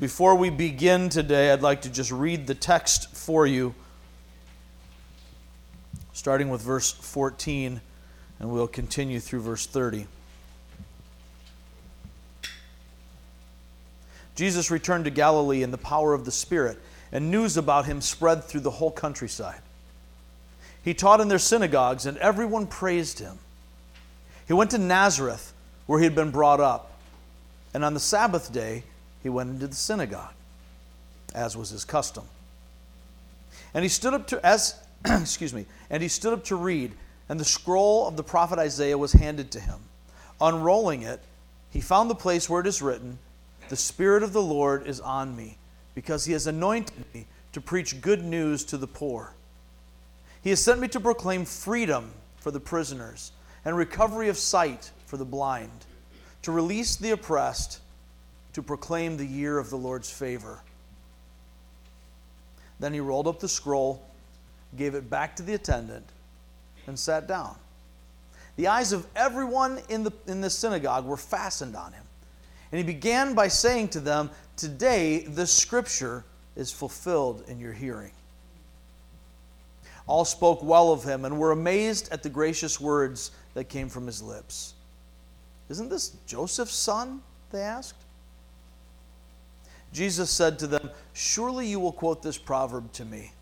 Before we begin today, I'd like to just read the text for you, starting with verse 14, and we'll continue through verse 30. Jesus returned to Galilee in the power of the Spirit, and news about him spread through the whole countryside. He taught in their synagogues, and everyone praised him. He went to Nazareth, where he had been brought up, and on the Sabbath day he went into the synagogue, as was his custom. And he stood up to as excuse me, and he stood up to read, and the scroll of the prophet Isaiah was handed to him. Unrolling it, he found the place where it is written, The Spirit of the Lord is on me, because he has anointed me to preach good news to the poor. He has sent me to proclaim freedom for the prisoners and recovery of sight for the blind, to release the oppressed, to proclaim the year of the Lord's favor. Then he rolled up the scroll, gave it back to the attendant, and sat down. The eyes of everyone in the, in the synagogue were fastened on him. And he began by saying to them, Today the scripture is fulfilled in your hearing. All spoke well of him and were amazed at the gracious words that came from his lips. Isn't this Joseph's son? They asked. Jesus said to them, Surely you will quote this proverb to me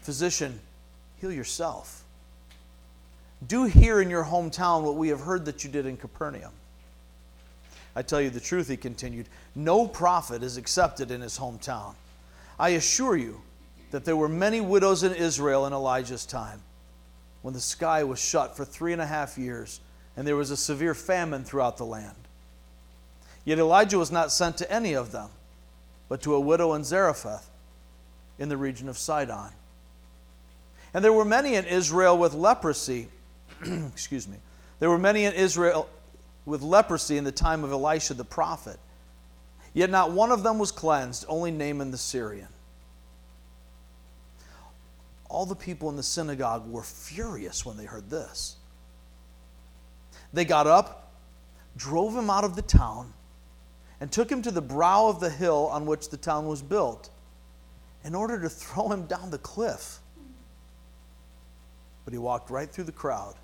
Physician, heal yourself. Do here in your hometown what we have heard that you did in Capernaum. I tell you the truth, he continued, no prophet is accepted in his hometown. I assure you, that there were many widows in Israel in Elijah's time, when the sky was shut for three and a half years, and there was a severe famine throughout the land. Yet Elijah was not sent to any of them, but to a widow in Zarephath, in the region of Sidon. And there were many in Israel with leprosy. excuse me. There were many in Israel with leprosy in the time of Elisha the prophet. Yet not one of them was cleansed, only Naaman the Syrian all the people in the synagogue were furious when they heard this. They got up, drove him out of the town, and took him to the brow of the hill on which the town was built in order to throw him down the cliff. But he walked right through the crowd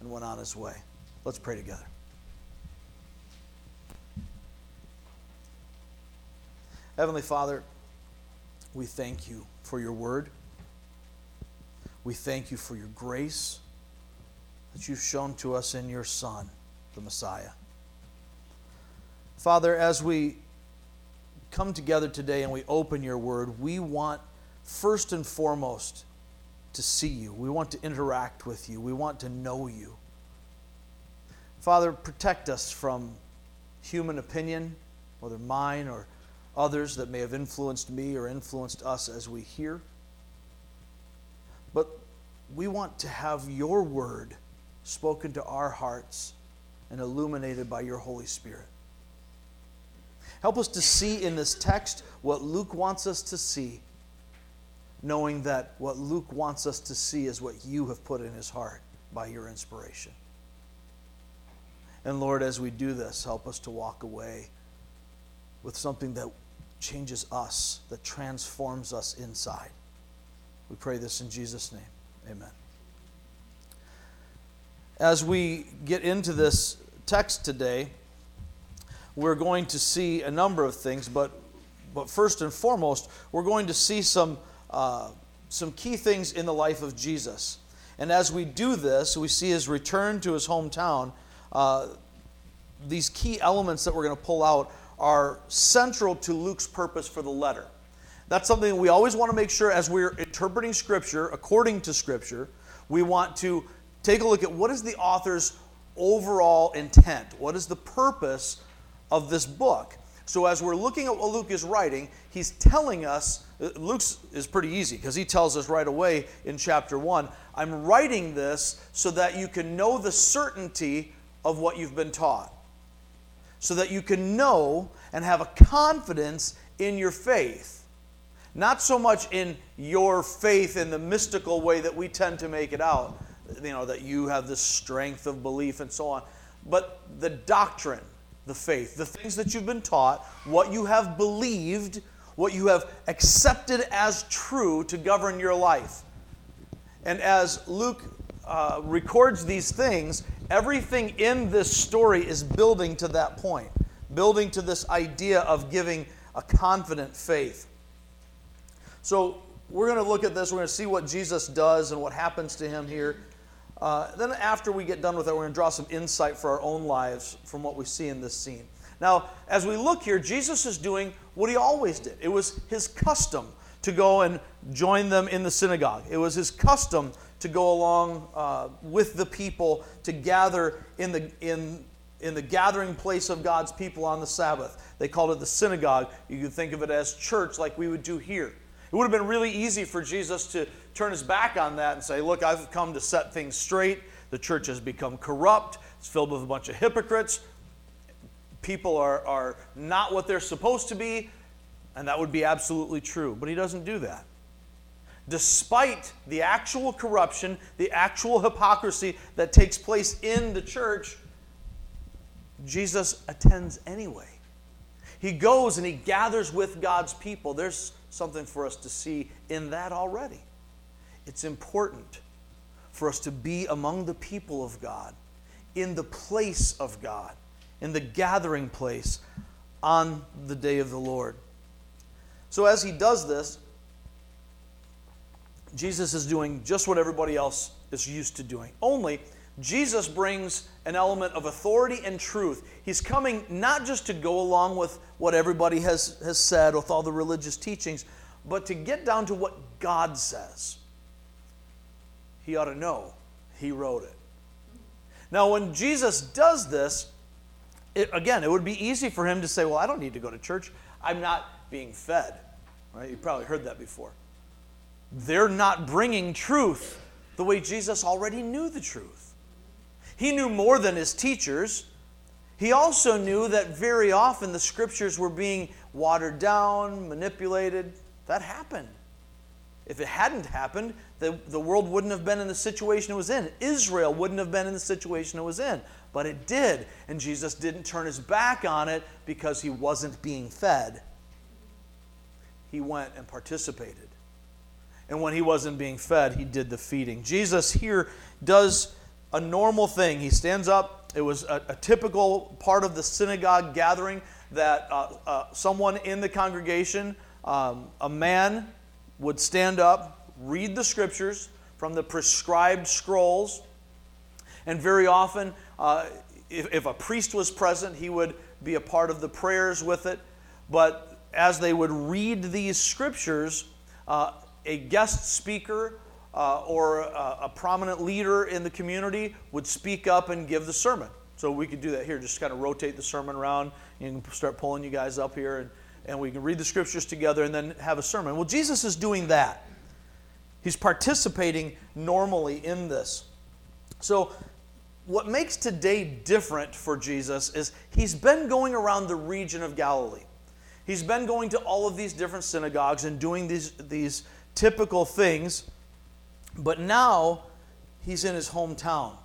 and went on his way. Let's pray together. Heavenly Father, we thank you for your word. We thank you for your grace that you've shown to us in your Son, the Messiah. Father, as we come together today and we open your word, we want first and foremost to see you. We want to interact with you. We want to know you. Father, protect us from human opinion, whether mine or others that may have influenced me or influenced us as we hear. But we want to have your word spoken to our hearts and illuminated by your Holy Spirit. Help us to see in this text what Luke wants us to see, knowing that what Luke wants us to see is what you have put in his heart by your inspiration. And Lord, as we do this, help us to walk away with something that changes us, that transforms us inside. We pray this in Jesus' name. Amen. As we get into this text today, we're going to see a number of things, but, but first and foremost, we're going to see some, uh, some key things in the life of Jesus. And as we do this, we see his return to his hometown. Uh, these key elements that we're going to pull out are central to Luke's purpose for the letter. That's something we always want to make sure as we're interpreting Scripture according to Scripture, we want to take a look at what is the author's overall intent? What is the purpose of this book? So, as we're looking at what Luke is writing, he's telling us, uh, Luke's is pretty easy because he tells us right away in chapter 1 I'm writing this so that you can know the certainty of what you've been taught, so that you can know and have a confidence in your faith. Not so much in your faith in the mystical way that we tend to make it out, you know, that you have this strength of belief and so on, but the doctrine, the faith, the things that you've been taught, what you have believed, what you have accepted as true to govern your life. And as Luke uh, records these things, everything in this story is building to that point, building to this idea of giving a confident faith. So we're going to look at this. We're going to see what Jesus does and what happens to him here. Uh, then, after we get done with it, we're going to draw some insight for our own lives from what we see in this scene. Now, as we look here, Jesus is doing what he always did. It was his custom to go and join them in the synagogue. It was his custom to go along uh, with the people to gather in the, in, in the gathering place of God's people on the Sabbath. They called it the synagogue. You could think of it as church, like we would do here. It would have been really easy for Jesus to turn his back on that and say, Look, I've come to set things straight. The church has become corrupt, it's filled with a bunch of hypocrites. People are, are not what they're supposed to be, and that would be absolutely true. But he doesn't do that. Despite the actual corruption, the actual hypocrisy that takes place in the church, Jesus attends anyway. He goes and he gathers with God's people. There's something for us to see in that already. It's important for us to be among the people of God, in the place of God, in the gathering place on the day of the Lord. So, as he does this, Jesus is doing just what everybody else is used to doing. Only Jesus brings an element of authority and truth. He's coming not just to go along with what everybody has, has said with all the religious teachings, but to get down to what God says. He ought to know. He wrote it. Now, when Jesus does this, it, again, it would be easy for him to say, Well, I don't need to go to church. I'm not being fed. Right? You've probably heard that before. They're not bringing truth the way Jesus already knew the truth. He knew more than his teachers. He also knew that very often the scriptures were being watered down, manipulated, that happened. If it hadn't happened, the, the world wouldn't have been in the situation it was in. Israel wouldn't have been in the situation it was in. But it did. And Jesus didn't turn his back on it because he wasn't being fed. He went and participated. And when he wasn't being fed, he did the feeding. Jesus here does a normal thing. He stands up. It was a, a typical part of the synagogue gathering that uh, uh, someone in the congregation um, a man would stand up, read the scriptures from the prescribed scrolls, and very often, uh, if, if a priest was present, he would be a part of the prayers with it. But as they would read these scriptures, uh, a guest speaker uh, or a, a, prominent leader in the community would speak up and give the sermon. So we could do that here, just kind of rotate the sermon around. Can start pulling you guys up here and and we can read the scriptures together and then have a sermon. Well, Jesus is doing that. He's participating normally in this. So, what makes today different for Jesus is he's been going around the region of Galilee. He's been going to all of these different synagogues and doing these, these typical things, but now he's in his hometown.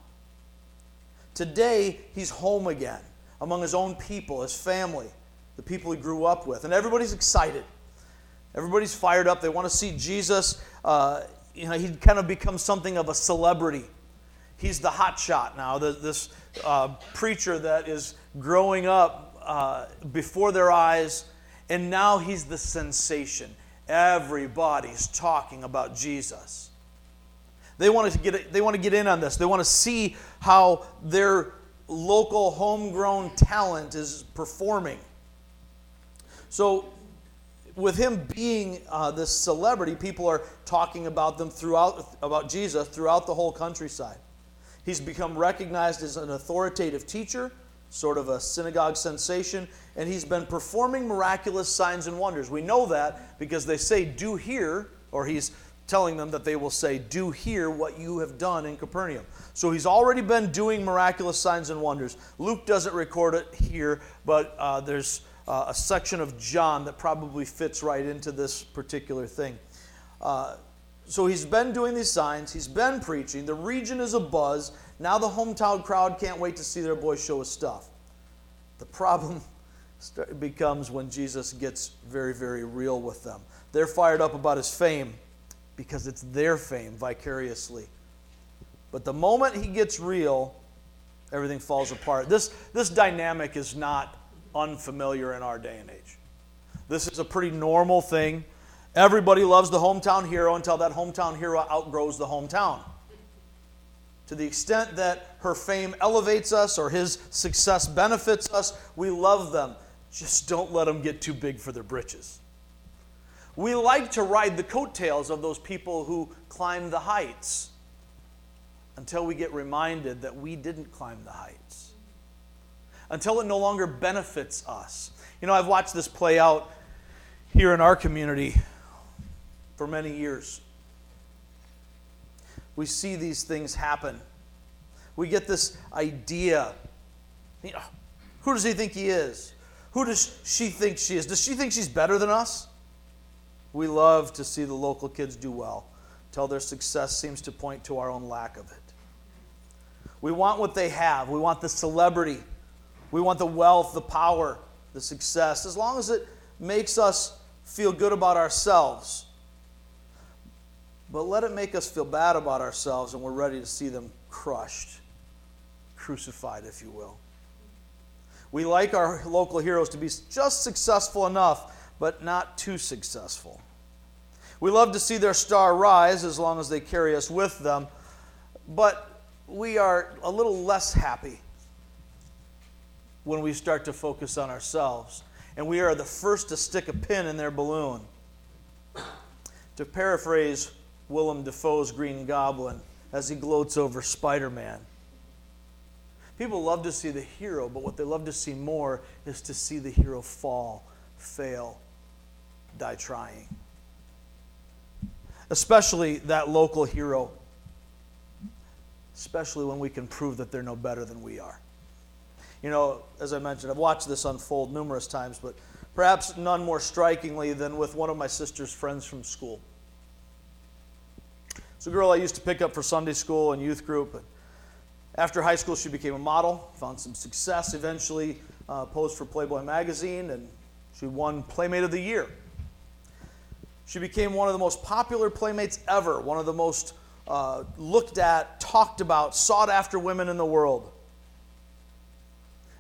Today, he's home again among his own people, his family the people he grew up with. And everybody's excited. Everybody's fired up. They want to see Jesus. Uh, you know, he'd kind of become something of a celebrity. He's the hot shot now, the, this uh, preacher that is growing up uh, before their eyes, and now he's the sensation. Everybody's talking about Jesus. They want to get, they want to get in on this. They want to see how their local homegrown talent is performing. So, with him being uh, this celebrity, people are talking about them throughout about Jesus throughout the whole countryside. He's become recognized as an authoritative teacher, sort of a synagogue sensation, and he's been performing miraculous signs and wonders. We know that because they say, "Do here," or he's telling them that they will say, "Do here what you have done in Capernaum." So he's already been doing miraculous signs and wonders. Luke doesn't record it here, but uh, there's uh, a section of John that probably fits right into this particular thing. Uh, so he's been doing these signs, he's been preaching, the region is a buzz. Now the hometown crowd can't wait to see their boy show his stuff. The problem becomes when Jesus gets very, very real with them. They're fired up about his fame because it's their fame vicariously. But the moment he gets real, everything falls apart. This, this dynamic is not unfamiliar in our day and age. This is a pretty normal thing. Everybody loves the hometown hero until that hometown hero outgrows the hometown. To the extent that her fame elevates us or his success benefits us, we love them. Just don't let them get too big for their britches. We like to ride the coattails of those people who climb the heights until we get reminded that we didn't climb the heights, until it no longer benefits us. You know, I've watched this play out here in our community for many years. We see these things happen. We get this idea. You know, who does he think he is? Who does she think she is? Does she think she's better than us? We love to see the local kids do well, till their success seems to point to our own lack of it. We want what they have. We want the celebrity. We want the wealth, the power, the success, as long as it makes us feel good about ourselves. But let it make us feel bad about ourselves and we're ready to see them crushed, crucified, if you will. We like our local heroes to be just successful enough, but not too successful. We love to see their star rise as long as they carry us with them, but we are a little less happy when we start to focus on ourselves. And we are the first to stick a pin in their balloon. To paraphrase Willem Dafoe's Green Goblin as he gloats over Spider Man. People love to see the hero, but what they love to see more is to see the hero fall, fail, die trying. Especially that local hero, especially when we can prove that they're no better than we are. You know, as I mentioned, I've watched this unfold numerous times, but perhaps none more strikingly than with one of my sister's friends from school. It's a girl I used to pick up for Sunday school and youth group. After high school, she became a model, found some success, eventually uh, posed for Playboy magazine, and she won Playmate of the Year. She became one of the most popular playmates ever, one of the most uh, looked at, talked about, sought after women in the world.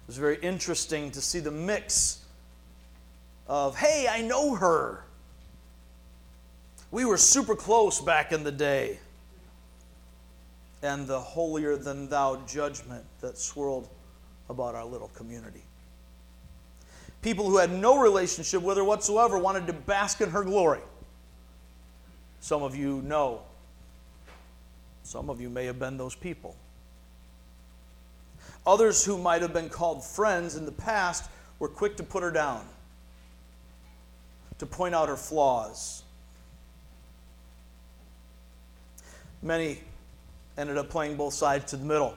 It was very interesting to see the mix of, hey, I know her, we were super close back in the day. And the holier than thou judgment that swirled about our little community. People who had no relationship with her whatsoever wanted to bask in her glory. Some of you know. Some of you may have been those people. Others who might have been called friends in the past were quick to put her down, to point out her flaws, Many ended up playing both sides to the middle.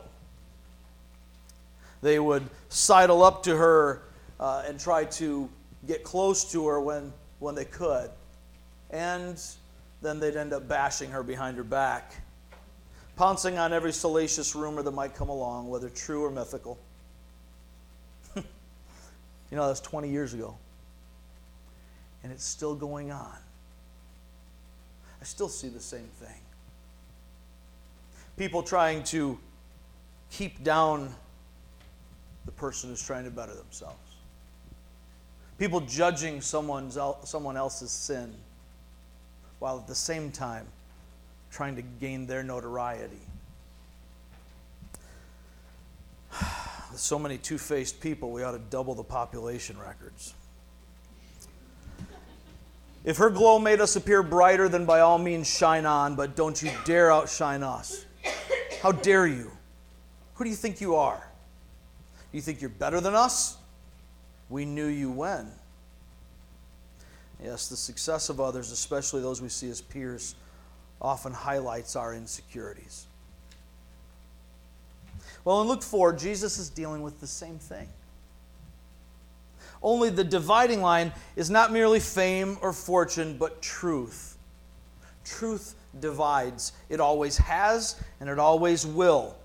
They would sidle up to her uh, and try to get close to her when, when they could. And then they'd end up bashing her behind her back, pouncing on every salacious rumor that might come along, whether true or mythical. you know, that's 20 years ago. And it's still going on. I still see the same thing people trying to keep down the person who's trying to better themselves. People judging someone's, someone else's sin while at the same time trying to gain their notoriety. With so many two faced people, we ought to double the population records. If her glow made us appear brighter, then by all means shine on, but don't you dare outshine us. How dare you? Who do you think you are? Do you think you're better than us? We knew you when. Yes, the success of others, especially those we see as peers, often highlights our insecurities. Well, in Luke 4, Jesus is dealing with the same thing. Only the dividing line is not merely fame or fortune, but truth. Truth divides. It always has and it always will.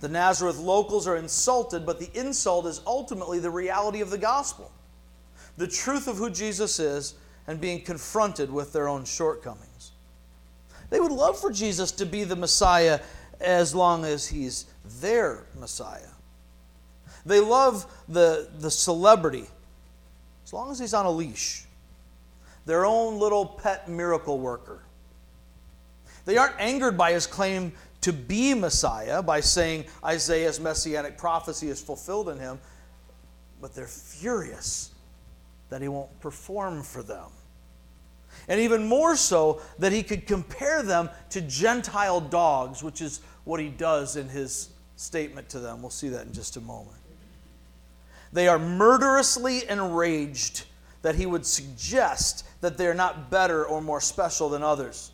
The Nazareth locals are insulted, but the insult is ultimately the reality of the gospel the truth of who Jesus is and being confronted with their own shortcomings. They would love for Jesus to be the Messiah as long as he's their Messiah. They love the, the celebrity as long as he's on a leash, their own little pet miracle worker. They aren't angered by his claim to be Messiah by saying Isaiah's messianic prophecy is fulfilled in him, but they're furious that he won't perform for them. And even more so, that he could compare them to Gentile dogs, which is what he does in his statement to them. We'll see that in just a moment. They are murderously enraged that he would suggest that they're not better or more special than others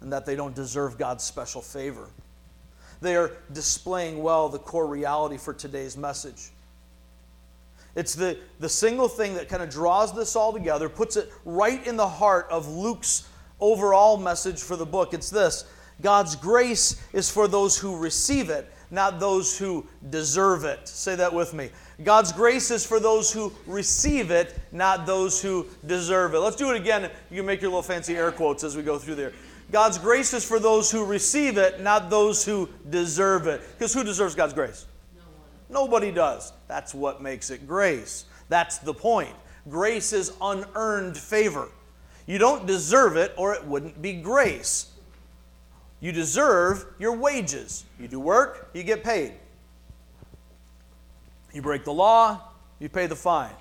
and that they don't deserve God's special favor. They are displaying well the core reality for today's message. It's the, the single thing that kind of draws this all together, puts it right in the heart of Luke's overall message for the book. It's this God's grace is for those who receive it, not those who deserve it. Say that with me. God's grace is for those who receive it, not those who deserve it. Let's do it again. You can make your little fancy air quotes as we go through there. God's grace is for those who receive it, not those who deserve it. Because who deserves God's grace? No Nobody does. That's what makes it grace. That's the point. Grace is unearned favor. You don't deserve it, or it wouldn't be grace. You deserve your wages. You do work, you get paid. You break the law, you pay the fine.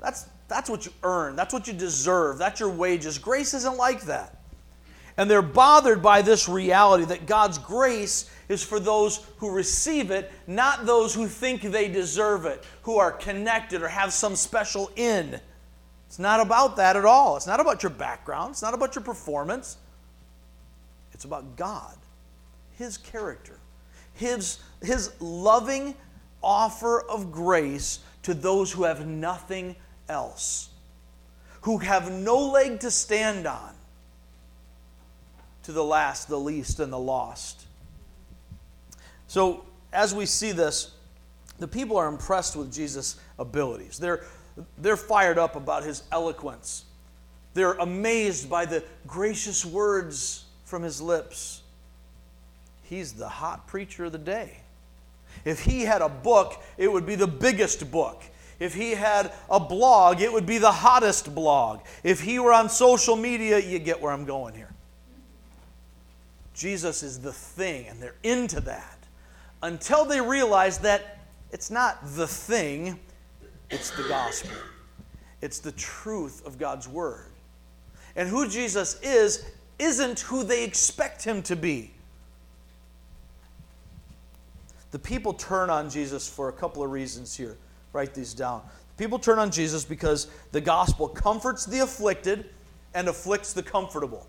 That's, that's what you earn. That's what you deserve. That's your wages. Grace isn't like that. And they're bothered by this reality that God's grace is for those who receive it, not those who think they deserve it, who are connected or have some special in. It's not about that at all. It's not about your background, it's not about your performance. It's about God, His character, His, His loving offer of grace to those who have nothing else, who have no leg to stand on to the last, the least, and the lost. So, as we see this, the people are impressed with Jesus' abilities. They're, they're fired up about his eloquence. They're amazed by the gracious words from his lips. He's the hot preacher of the day. If he had a book, it would be the biggest book. If he had a blog, it would be the hottest blog. If he were on social media, you get where I'm going here. Jesus is the thing, and they're into that until they realize that it's not the thing, it's the gospel. It's the truth of God's word. And who Jesus is, isn't who they expect him to be. The people turn on Jesus for a couple of reasons here. Write these down. People turn on Jesus because the gospel comforts the afflicted and afflicts the comfortable.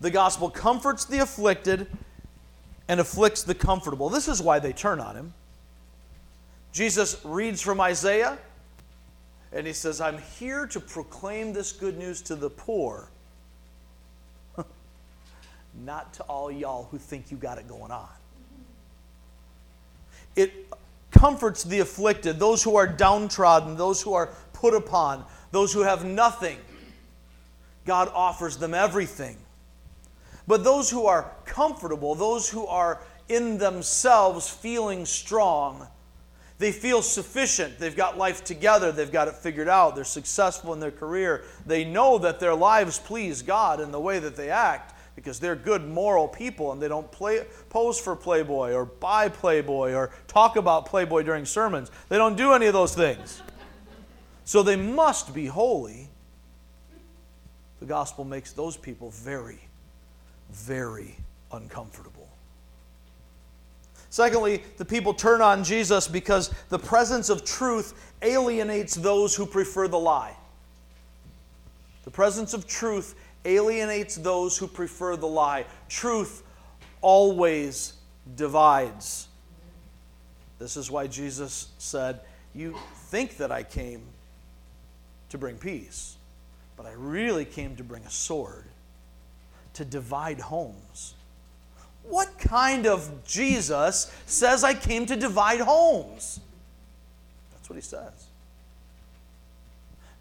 The gospel comforts the afflicted and afflicts the comfortable. This is why they turn on him. Jesus reads from Isaiah and he says, I'm here to proclaim this good news to the poor, not to all y'all who think you got it going on. It comforts the afflicted, those who are downtrodden, those who are put upon, those who have nothing. God offers them everything. But those who are comfortable, those who are in themselves feeling strong, they feel sufficient. They've got life together. They've got it figured out. They're successful in their career. They know that their lives please God in the way that they act because they're good moral people and they don't play, pose for Playboy or buy Playboy or talk about Playboy during sermons. They don't do any of those things. So they must be holy. The gospel makes those people very very uncomfortable. Secondly, the people turn on Jesus because the presence of truth alienates those who prefer the lie. The presence of truth alienates those who prefer the lie. Truth always divides. This is why Jesus said, You think that I came to bring peace, but I really came to bring a sword to divide homes. What kind of Jesus says I came to divide homes? That's what he says.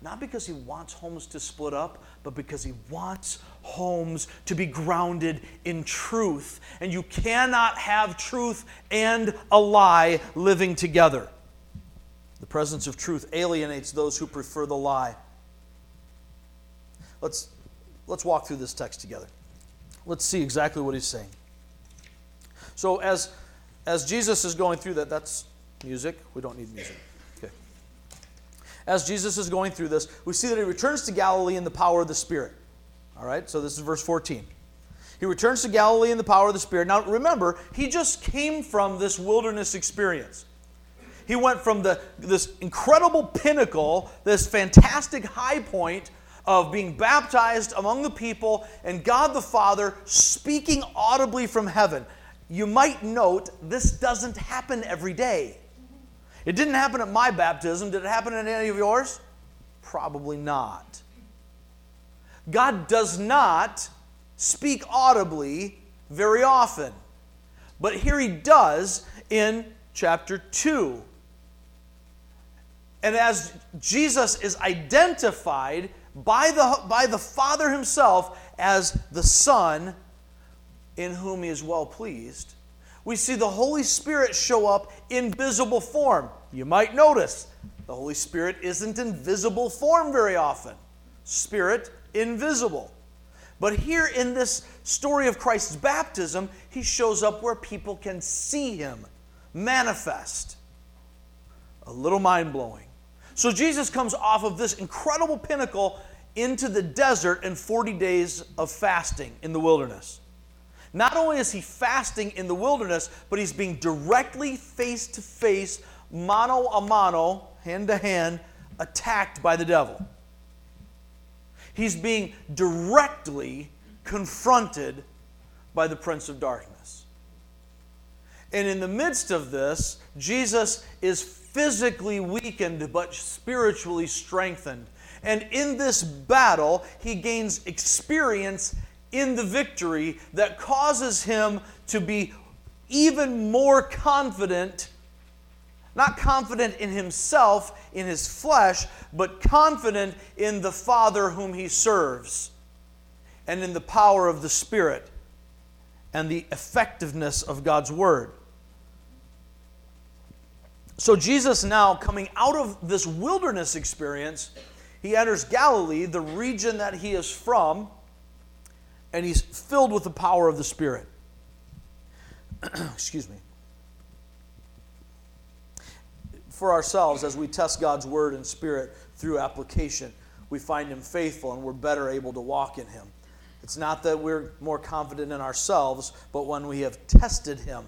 Not because he wants homes to split up, but because he wants homes to be grounded in truth. And you cannot have truth and a lie living together. The presence of truth alienates those who prefer the lie. Let's, let's walk through this text together. Let's see exactly what he's saying. So, as, as Jesus is going through that, that's music. We don't need music. Okay. As Jesus is going through this, we see that he returns to Galilee in the power of the Spirit. All right, so this is verse 14. He returns to Galilee in the power of the Spirit. Now, remember, he just came from this wilderness experience. He went from the, this incredible pinnacle, this fantastic high point of being baptized among the people and God the Father speaking audibly from heaven. You might note this doesn't happen every day. It didn't happen at my baptism. Did it happen at any of yours? Probably not. God does not speak audibly very often. But here he does in chapter 2. And as Jesus is identified by the, by the Father himself as the Son in whom he is well pleased, we see the Holy Spirit show up in visible form. You might notice the Holy Spirit isn't in visible form very often. Spirit, invisible. But here in this story of Christ's baptism, he shows up where people can see him manifest. A little mind blowing. So Jesus comes off of this incredible pinnacle into the desert and 40 days of fasting in the wilderness. Not only is he fasting in the wilderness, but he's being directly face to face, mano a mano, hand to hand, attacked by the devil. He's being directly confronted by the Prince of Darkness. And in the midst of this, Jesus is physically weakened but spiritually strengthened. And in this battle, he gains experience in the victory that causes him to be even more confident, not confident in himself, in his flesh, but confident in the Father whom he serves and in the power of the Spirit and the effectiveness of God's Word. So, Jesus now coming out of this wilderness experience, he enters Galilee, the region that he is from, and he's filled with the power of the Spirit. Excuse me. For ourselves, as we test God's Word and Spirit through application, we find Him faithful and we're better able to walk in Him. It's not that we're more confident in ourselves, but when we have tested Him.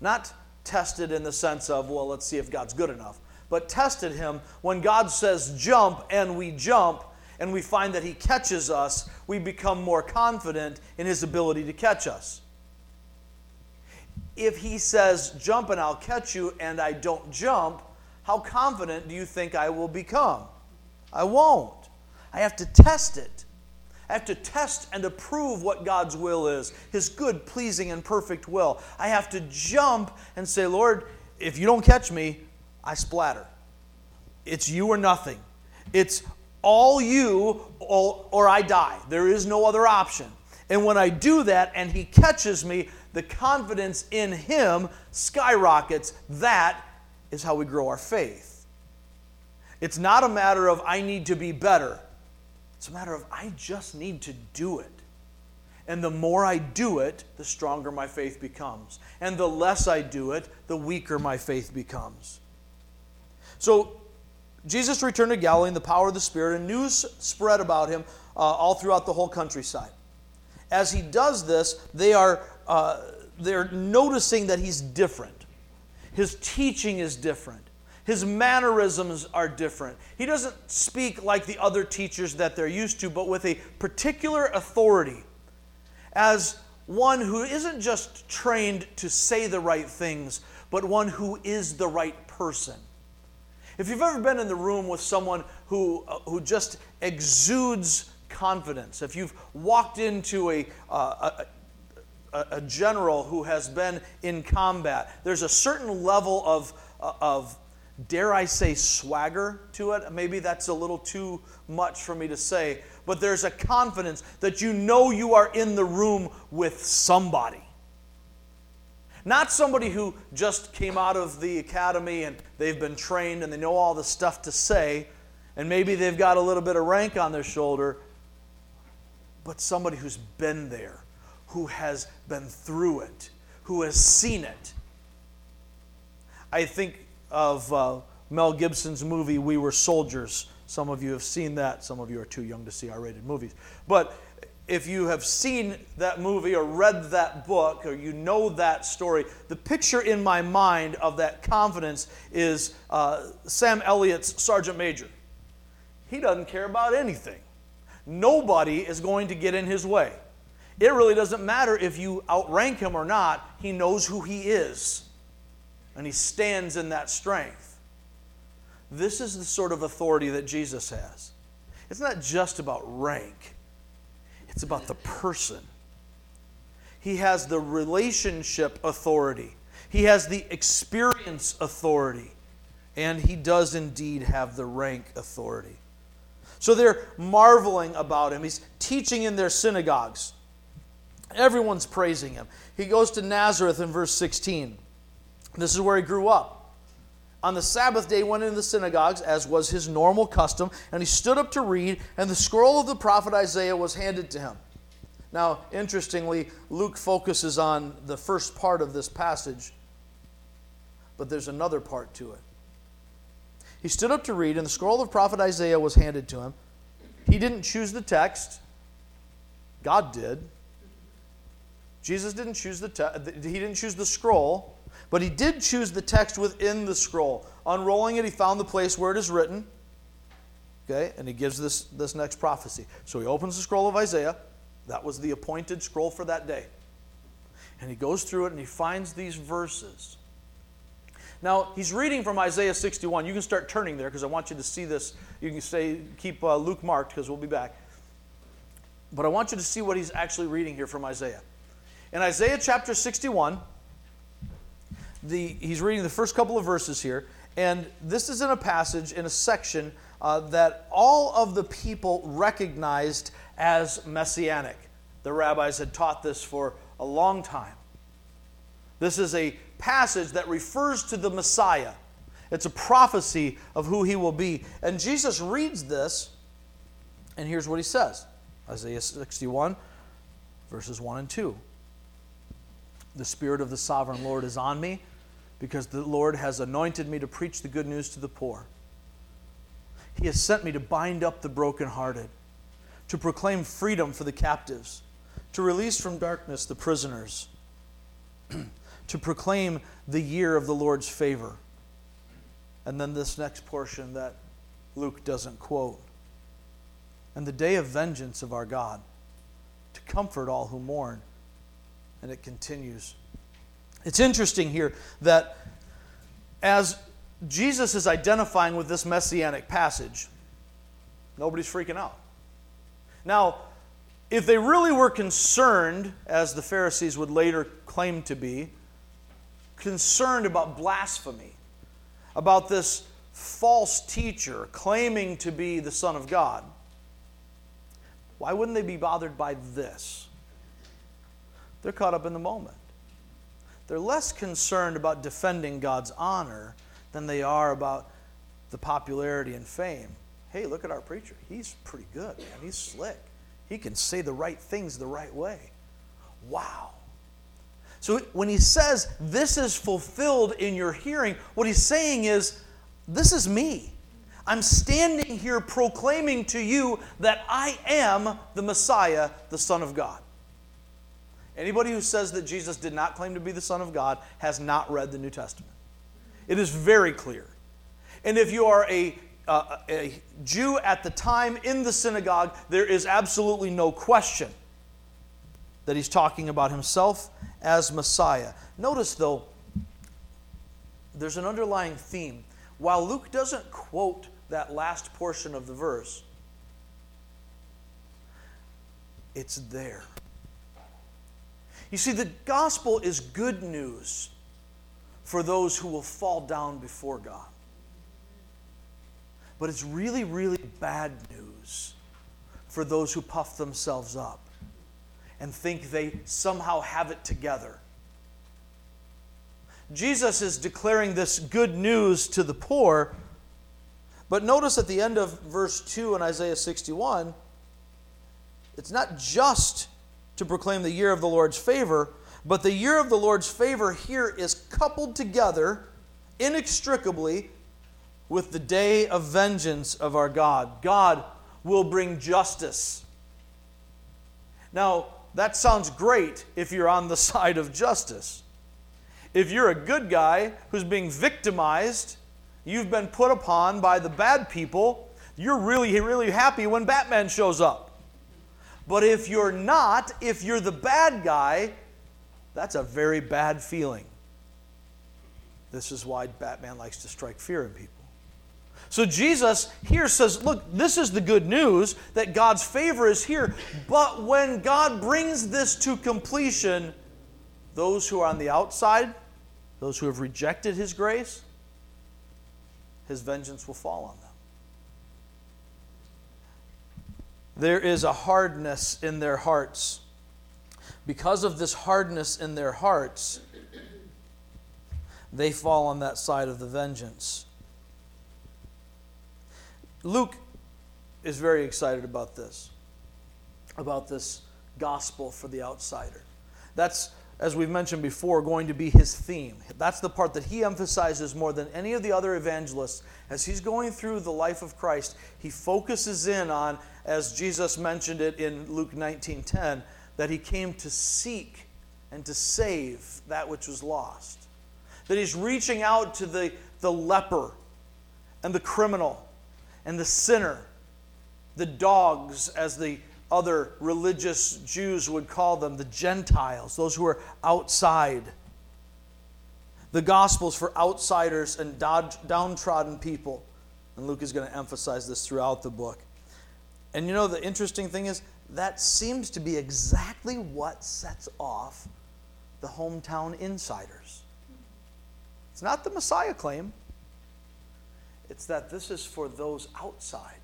Not tested in the sense of, well, let's see if God's good enough, but tested him when God says jump and we jump and we find that he catches us, we become more confident in his ability to catch us. If he says jump and I'll catch you and I don't jump, how confident do you think I will become? I won't. I have to test it. I have to test and approve what God's will is, His good, pleasing, and perfect will. I have to jump and say, Lord, if you don't catch me, I splatter. It's you or nothing. It's all you or I die. There is no other option. And when I do that and He catches me, the confidence in Him skyrockets. That is how we grow our faith. It's not a matter of I need to be better. It's a matter of I just need to do it. And the more I do it, the stronger my faith becomes. And the less I do it, the weaker my faith becomes. So, Jesus returned to Galilee in the power of the Spirit, and news spread about him uh, all throughout the whole countryside. As he does this, they are uh, they're noticing that he's different. His teaching is different. His mannerisms are different. He doesn't speak like the other teachers that they're used to, but with a particular authority. As one who isn't just trained to say the right things, but one who is the right person. If you've ever been in the room with someone who, uh, who just exudes confidence, if you've walked into a, uh, a a, general who has been in combat. There's a certain level of, uh, of, dare I say, swagger to it. Maybe that's a little too much for me to say, but there's a confidence that you know you are in the room with somebody. Not somebody who just came out of the academy and they've been trained and they know all the stuff to say, and maybe they've got a little bit of rank on their shoulder, but somebody who's been there, who has been through it, who has seen it. I think of uh, Mel Gibson's movie, We Were Soldiers. Some of you have seen that. Some of you are too young to see R rated movies. But if you have seen that movie or read that book or you know that story, the picture in my mind of that confidence is uh, Sam Elliott's Sergeant Major. He doesn't care about anything. Nobody is going to get in his way. It really doesn't matter if you outrank him or not, he knows who he is. And he stands in that strength. This is the sort of authority that Jesus has. It's not just about rank it's about the person. He has the relationship authority, he has the experience authority, and he does indeed have the rank authority. So they're marveling about him. He's teaching in their synagogues. Everyone's praising him. He goes to Nazareth in verse 16. This is where he grew up. On the Sabbath day, went into the synagogues, as was his normal custom, and he stood up to read, and the scroll of the prophet Isaiah was handed to him. Now, interestingly, Luke focuses on the first part of this passage, but there's another part to it. He stood up to read, and the scroll of prophet Isaiah was handed to him. He didn't choose the text, God did. Jesus didn't choose the te- he didn't choose the scroll. But he did choose the text within the scroll. Unrolling it, he found the place where it is written. Okay, and he gives this, this next prophecy. So he opens the scroll of Isaiah. That was the appointed scroll for that day. And he goes through it and he finds these verses. Now, he's reading from Isaiah 61. You can start turning there because I want you to see this. You can say, keep uh, Luke marked because we'll be back. But I want you to see what he's actually reading here from Isaiah. In Isaiah chapter 61, the, he's reading the first couple of verses here, and this is in a passage, in a section uh, that all of the people recognized as messianic. The rabbis had taught this for a long time. This is a passage that refers to the Messiah. It's a prophecy of who he will be. And Jesus reads this, and here's what he says Isaiah 61, verses 1 and 2. The Spirit of the sovereign Lord is on me because the Lord has anointed me to preach the good news to the poor. He has sent me to bind up the brokenhearted, to proclaim freedom for the captives, to release from darkness the prisoners, to proclaim the year of the Lord's favor. And then this next portion that Luke doesn't quote. And the day of vengeance of our God, to comfort all who mourn. And it continues. It's interesting here that as Jesus is identifying with this messianic passage, nobody's freaking out. Now, if they really were concerned, as the Pharisees would later claim to be, concerned about blasphemy, about this false teacher claiming to be the Son of God, why wouldn't they be bothered by this? They're caught up in the moment. They're less concerned about defending God's honor than they are about the popularity and fame. Hey, look at our preacher. He's pretty good, man. He's slick. He can say the right things the right way. Wow. So when he says, This is fulfilled in your hearing, what he's saying is, This is me. I'm standing here proclaiming to you that I am the Messiah, the Son of God. Anybody who says that Jesus did not claim to be the Son of God has not read the New Testament. It is very clear. And if you are a, uh, a Jew at the time in the synagogue, there is absolutely no question that he's talking about himself as Messiah. Notice, though, there's an underlying theme. While Luke doesn't quote that last portion of the verse, it's there. You see, the gospel is good news for those who will fall down before God. But it's really, really bad news for those who puff themselves up and think they somehow have it together. Jesus is declaring this good news to the poor, but notice at the end of verse 2 in Isaiah 61, it's not just to proclaim the year of the Lord's favor, but the year of the Lord's favor here is coupled together inextricably with the day of vengeance of our God. God will bring justice. Now, that sounds great if you're on the side of justice. If you're a good guy who's being victimized, you've been put upon by the bad people, you're really, really happy when Batman shows up. But if you're not, if you're the bad guy, that's a very bad feeling. This is why Batman likes to strike fear in people. So Jesus here says, Look, this is the good news that God's favor is here. But when God brings this to completion, those who are on the outside, those who have rejected his grace, his vengeance will fall on them. There is a hardness in their hearts. Because of this hardness in their hearts, they fall on that side of the vengeance. Luke is very excited about this, about this gospel for the outsider. That's, as we've mentioned before, going to be his theme. That's the part that he emphasizes more than any of the other evangelists. As he's going through the life of Christ, he focuses in on as Jesus mentioned it in Luke 19:10, that he came to seek and to save that which was lost. That he's reaching out to the, the leper and the criminal and the sinner, the dogs, as the other religious Jews would call them, the Gentiles, those who are outside. The Gospels for outsiders and downtrodden people. And Luke is going to emphasize this throughout the book. And you know, the interesting thing is, that seems to be exactly what sets off the hometown insiders. It's not the Messiah claim, it's that this is for those outside.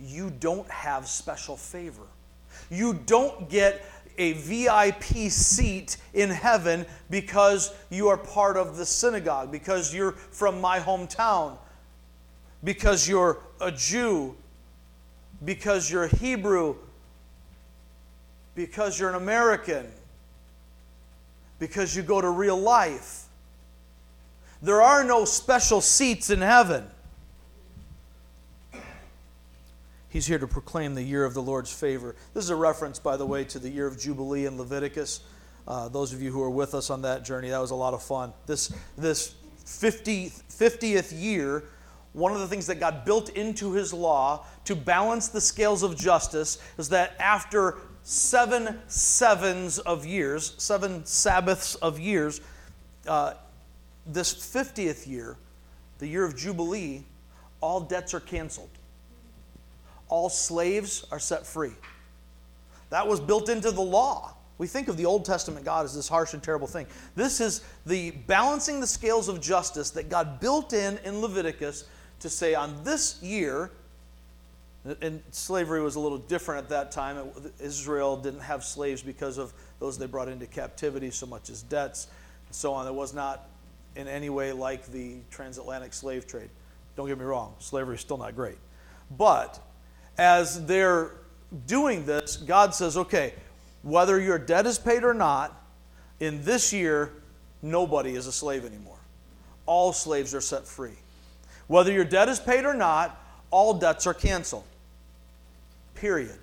You don't have special favor. You don't get a VIP seat in heaven because you are part of the synagogue, because you're from my hometown, because you're a Jew, because you're a Hebrew, because you're an American, because you go to real life. There are no special seats in heaven. He's here to proclaim the year of the Lord's favor. This is a reference, by the way, to the year of Jubilee in Leviticus. Uh, those of you who were with us on that journey, that was a lot of fun. This, this 50, 50th year one of the things that God built into his law to balance the scales of justice is that after seven sevens of years, seven Sabbaths of years, uh, this 50th year, the year of Jubilee, all debts are canceled. All slaves are set free. That was built into the law. We think of the Old Testament God as this harsh and terrible thing. This is the balancing the scales of justice that God built in in Leviticus to say on this year, and slavery was a little different at that time. Israel didn't have slaves because of those they brought into captivity so much as debts and so on. It was not in any way like the transatlantic slave trade. Don't get me wrong, slavery is still not great. But as they're doing this, God says, okay, whether your debt is paid or not, in this year, nobody is a slave anymore. All slaves are set free. Whether your debt is paid or not, all debts are canceled. Period.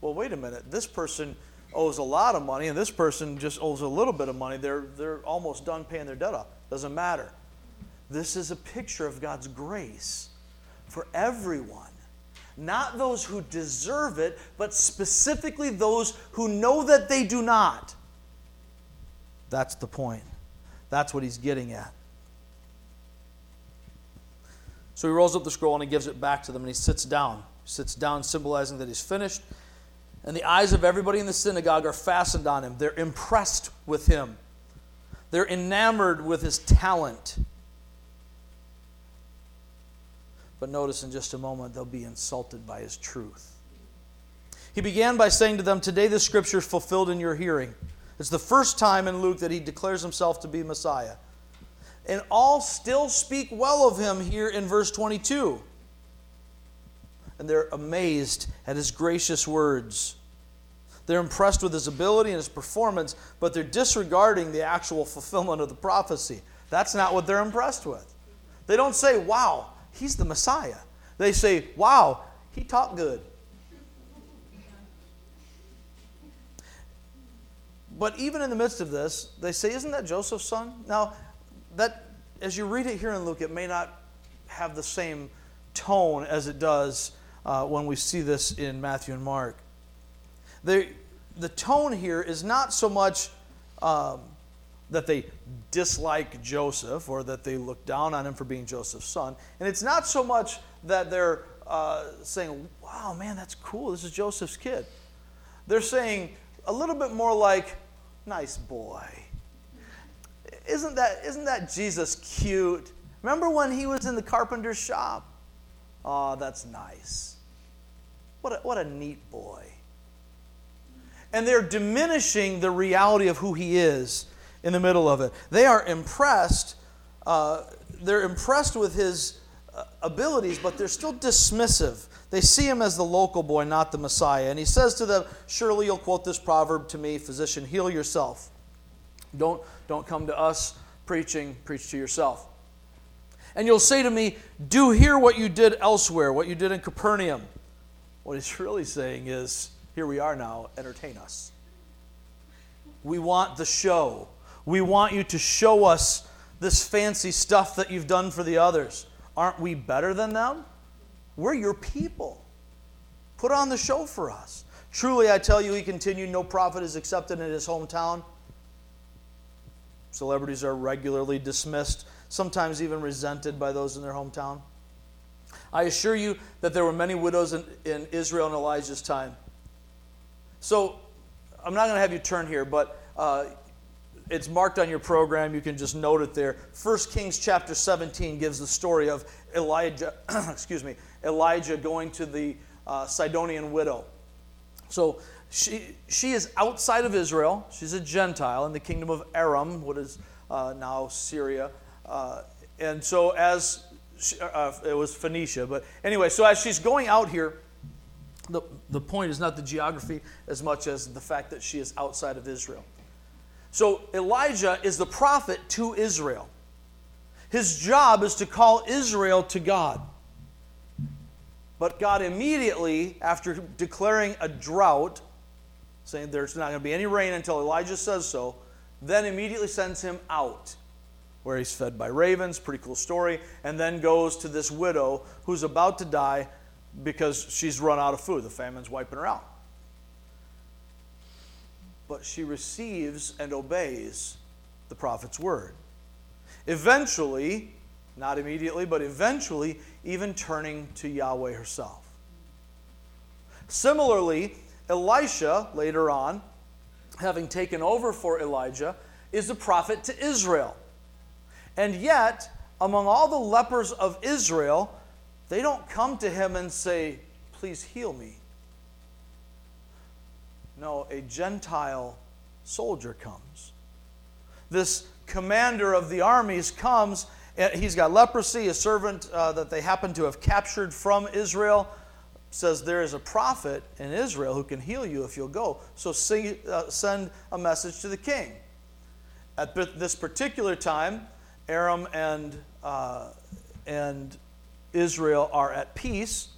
Well, wait a minute. This person owes a lot of money, and this person just owes a little bit of money. They're, they're almost done paying their debt off. Doesn't matter. This is a picture of God's grace for everyone. Not those who deserve it, but specifically those who know that they do not. That's the point. That's what he's getting at. So he rolls up the scroll and he gives it back to them and he sits down. He sits down, symbolizing that he's finished. And the eyes of everybody in the synagogue are fastened on him. They're impressed with him, they're enamored with his talent. But notice in just a moment, they'll be insulted by his truth. He began by saying to them, Today the scripture is fulfilled in your hearing. It's the first time in Luke that he declares himself to be Messiah. And all still speak well of him here in verse 22 and they're amazed at his gracious words. They're impressed with his ability and his performance, but they're disregarding the actual fulfillment of the prophecy. That's not what they're impressed with. They don't say, Wow, he's the Messiah. They say, Wow, he taught good. But even in the midst of this, they say, Isn't that Joseph's son? Now, that as you read it here in Luke, it may not have the same tone as it does uh, when we see this in Matthew and Mark. The, the tone here is not so much um, that they dislike Joseph or that they look down on him for being Joseph's son. And it's not so much that they're uh, saying, wow, man, that's cool. This is Joseph's kid. They're saying a little bit more like, nice boy. Isn't that, isn't that Jesus cute? Remember when he was in the carpenter's shop? Oh, that's nice. What a, what a neat boy. And they're diminishing the reality of who he is in the middle of it. They are impressed. Uh, they're impressed with his uh, abilities, but they're still dismissive. They see him as the local boy, not the Messiah. And he says to them, Surely you'll quote this proverb to me, physician, heal yourself. Don't, don't come to us preaching, preach to yourself. And you'll say to me, Do here what you did elsewhere, what you did in Capernaum. What he's really saying is, here we are now, entertain us. We want the show. We want you to show us this fancy stuff that you've done for the others. Aren't we better than them? We're your people. Put on the show for us. Truly, I tell you, he continued, no prophet is accepted in his hometown. Celebrities are regularly dismissed, sometimes even resented by those in their hometown. I assure you that there were many widows in, in Israel in Elijah's time. So I'm not going to have you turn here, but uh, it's marked on your program. You can just note it there. 1 Kings chapter 17 gives the story of Elijah, excuse me, Elijah going to the uh, Sidonian widow. So she, she is outside of Israel. She's a Gentile in the kingdom of Aram, what is uh, now Syria. Uh, and so as uh, it was Phoenicia. But anyway, so as she's going out here, the, the point is not the geography as much as the fact that she is outside of Israel. So Elijah is the prophet to Israel. His job is to call Israel to God. But God immediately, after declaring a drought, saying there's not going to be any rain until Elijah says so, then immediately sends him out where he's fed by ravens, pretty cool story, and then goes to this widow who's about to die because she's run out of food. The famine's wiping her out. But she receives and obeys the prophet's word. Eventually, not immediately, but eventually, even turning to Yahweh herself. Similarly, Elisha, later on, having taken over for Elijah, is a prophet to Israel. And yet, among all the lepers of Israel, they don't come to him and say, Please heal me. No, a Gentile soldier comes. This commander of the armies comes. He's got leprosy, a servant uh, that they happen to have captured from Israel. Says there is a prophet in Israel who can heal you if you'll go. So see, uh, send a message to the king. At this particular time, Aram and, uh, and Israel are at peace,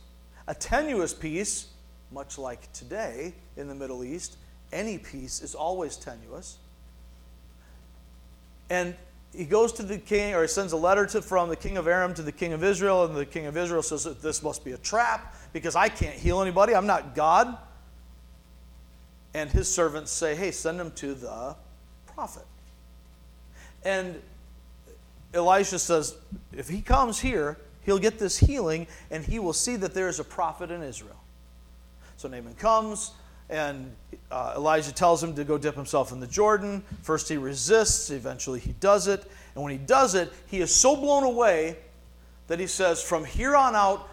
a tenuous peace, much like today in the Middle East. Any peace is always tenuous. And he goes to the king, or he sends a letter to, from the king of Aram to the king of Israel, and the king of Israel says that this must be a trap because I can't heal anybody. I'm not God. And his servants say, hey, send him to the prophet. And Elisha says, if he comes here, he'll get this healing and he will see that there is a prophet in Israel. So Naaman comes, and uh, Elijah tells him to go dip himself in the Jordan. First, he resists, eventually, he does it. And when he does it, he is so blown away that he says, From here on out,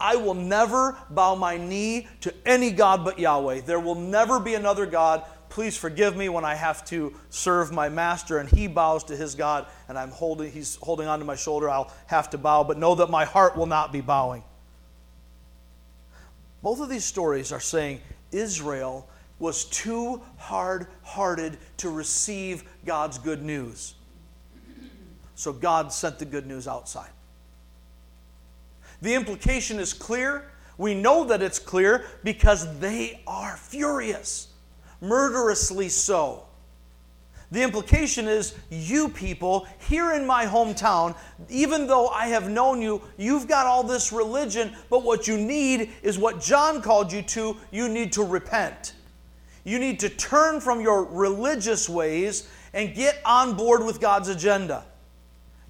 I will never bow my knee to any God but Yahweh. There will never be another God. Please forgive me when I have to serve my master and he bows to his God and I'm holding he's holding onto my shoulder. I'll have to bow, but know that my heart will not be bowing. Both of these stories are saying Israel was too hard hearted to receive God's good news. So God sent the good news outside. The implication is clear. We know that it's clear because they are furious, murderously so. The implication is, you people here in my hometown, even though I have known you, you've got all this religion, but what you need is what John called you to you need to repent. You need to turn from your religious ways and get on board with God's agenda.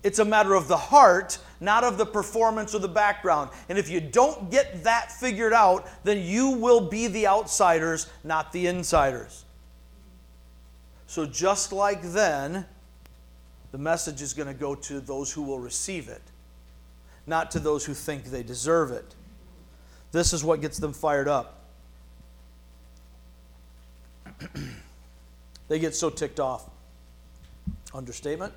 It's a matter of the heart, not of the performance or the background. And if you don't get that figured out, then you will be the outsiders, not the insiders. So, just like then, the message is going to go to those who will receive it, not to those who think they deserve it. This is what gets them fired up. they get so ticked off. Understatement?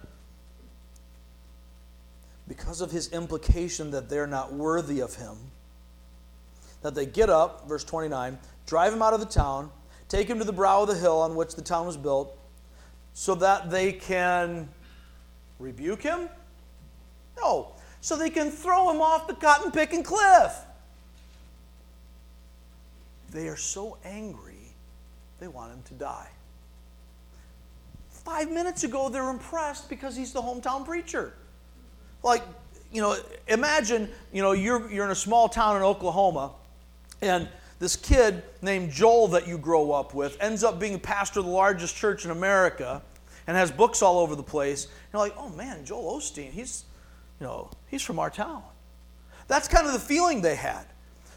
Because of his implication that they're not worthy of him, that they get up, verse 29, drive him out of the town, take him to the brow of the hill on which the town was built so that they can rebuke him? No, so they can throw him off the cotton picking cliff. They are so angry, they want him to die. Five minutes ago, they're impressed because he's the hometown preacher. Like, you know, imagine, you know, you're, you're in a small town in Oklahoma, and this kid named Joel that you grow up with ends up being pastor of the largest church in America and has books all over the place. You're like, oh man, Joel Osteen, he's, you know, he's from our town. That's kind of the feeling they had.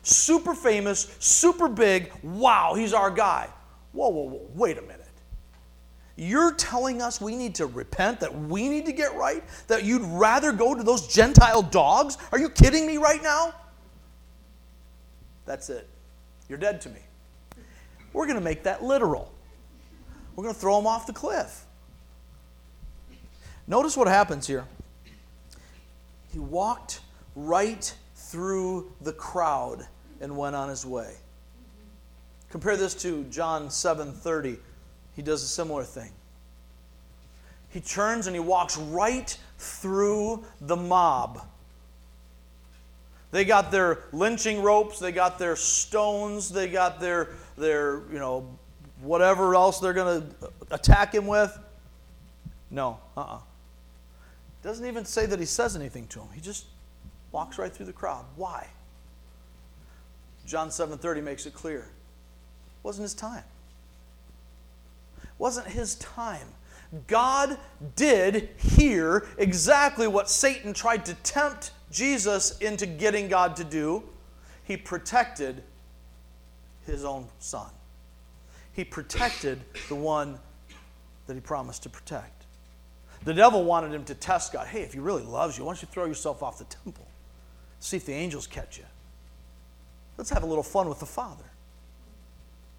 Super famous, super big, wow, he's our guy. Whoa, whoa, whoa, wait a minute. You're telling us we need to repent, that we need to get right, that you'd rather go to those Gentile dogs? Are you kidding me right now? That's it. You're dead to me. We're going to make that literal. We're going to throw them off the cliff. Notice what happens here. He walked right through the crowd and went on his way. Compare this to John 7:30. He does a similar thing. He turns and he walks right through the mob. They got their lynching ropes, they got their stones, they got their their, you know, whatever else they're going to attack him with. No, uh-uh. Doesn't even say that he says anything to him. He just walks right through the crowd. Why? John 7:30 makes it clear. It wasn't his time. Wasn't his time. God did here exactly what Satan tried to tempt Jesus into getting God to do. He protected his own son. He protected the one that he promised to protect. The devil wanted him to test God. Hey, if he really loves you, why don't you throw yourself off the temple? See if the angels catch you. Let's have a little fun with the Father.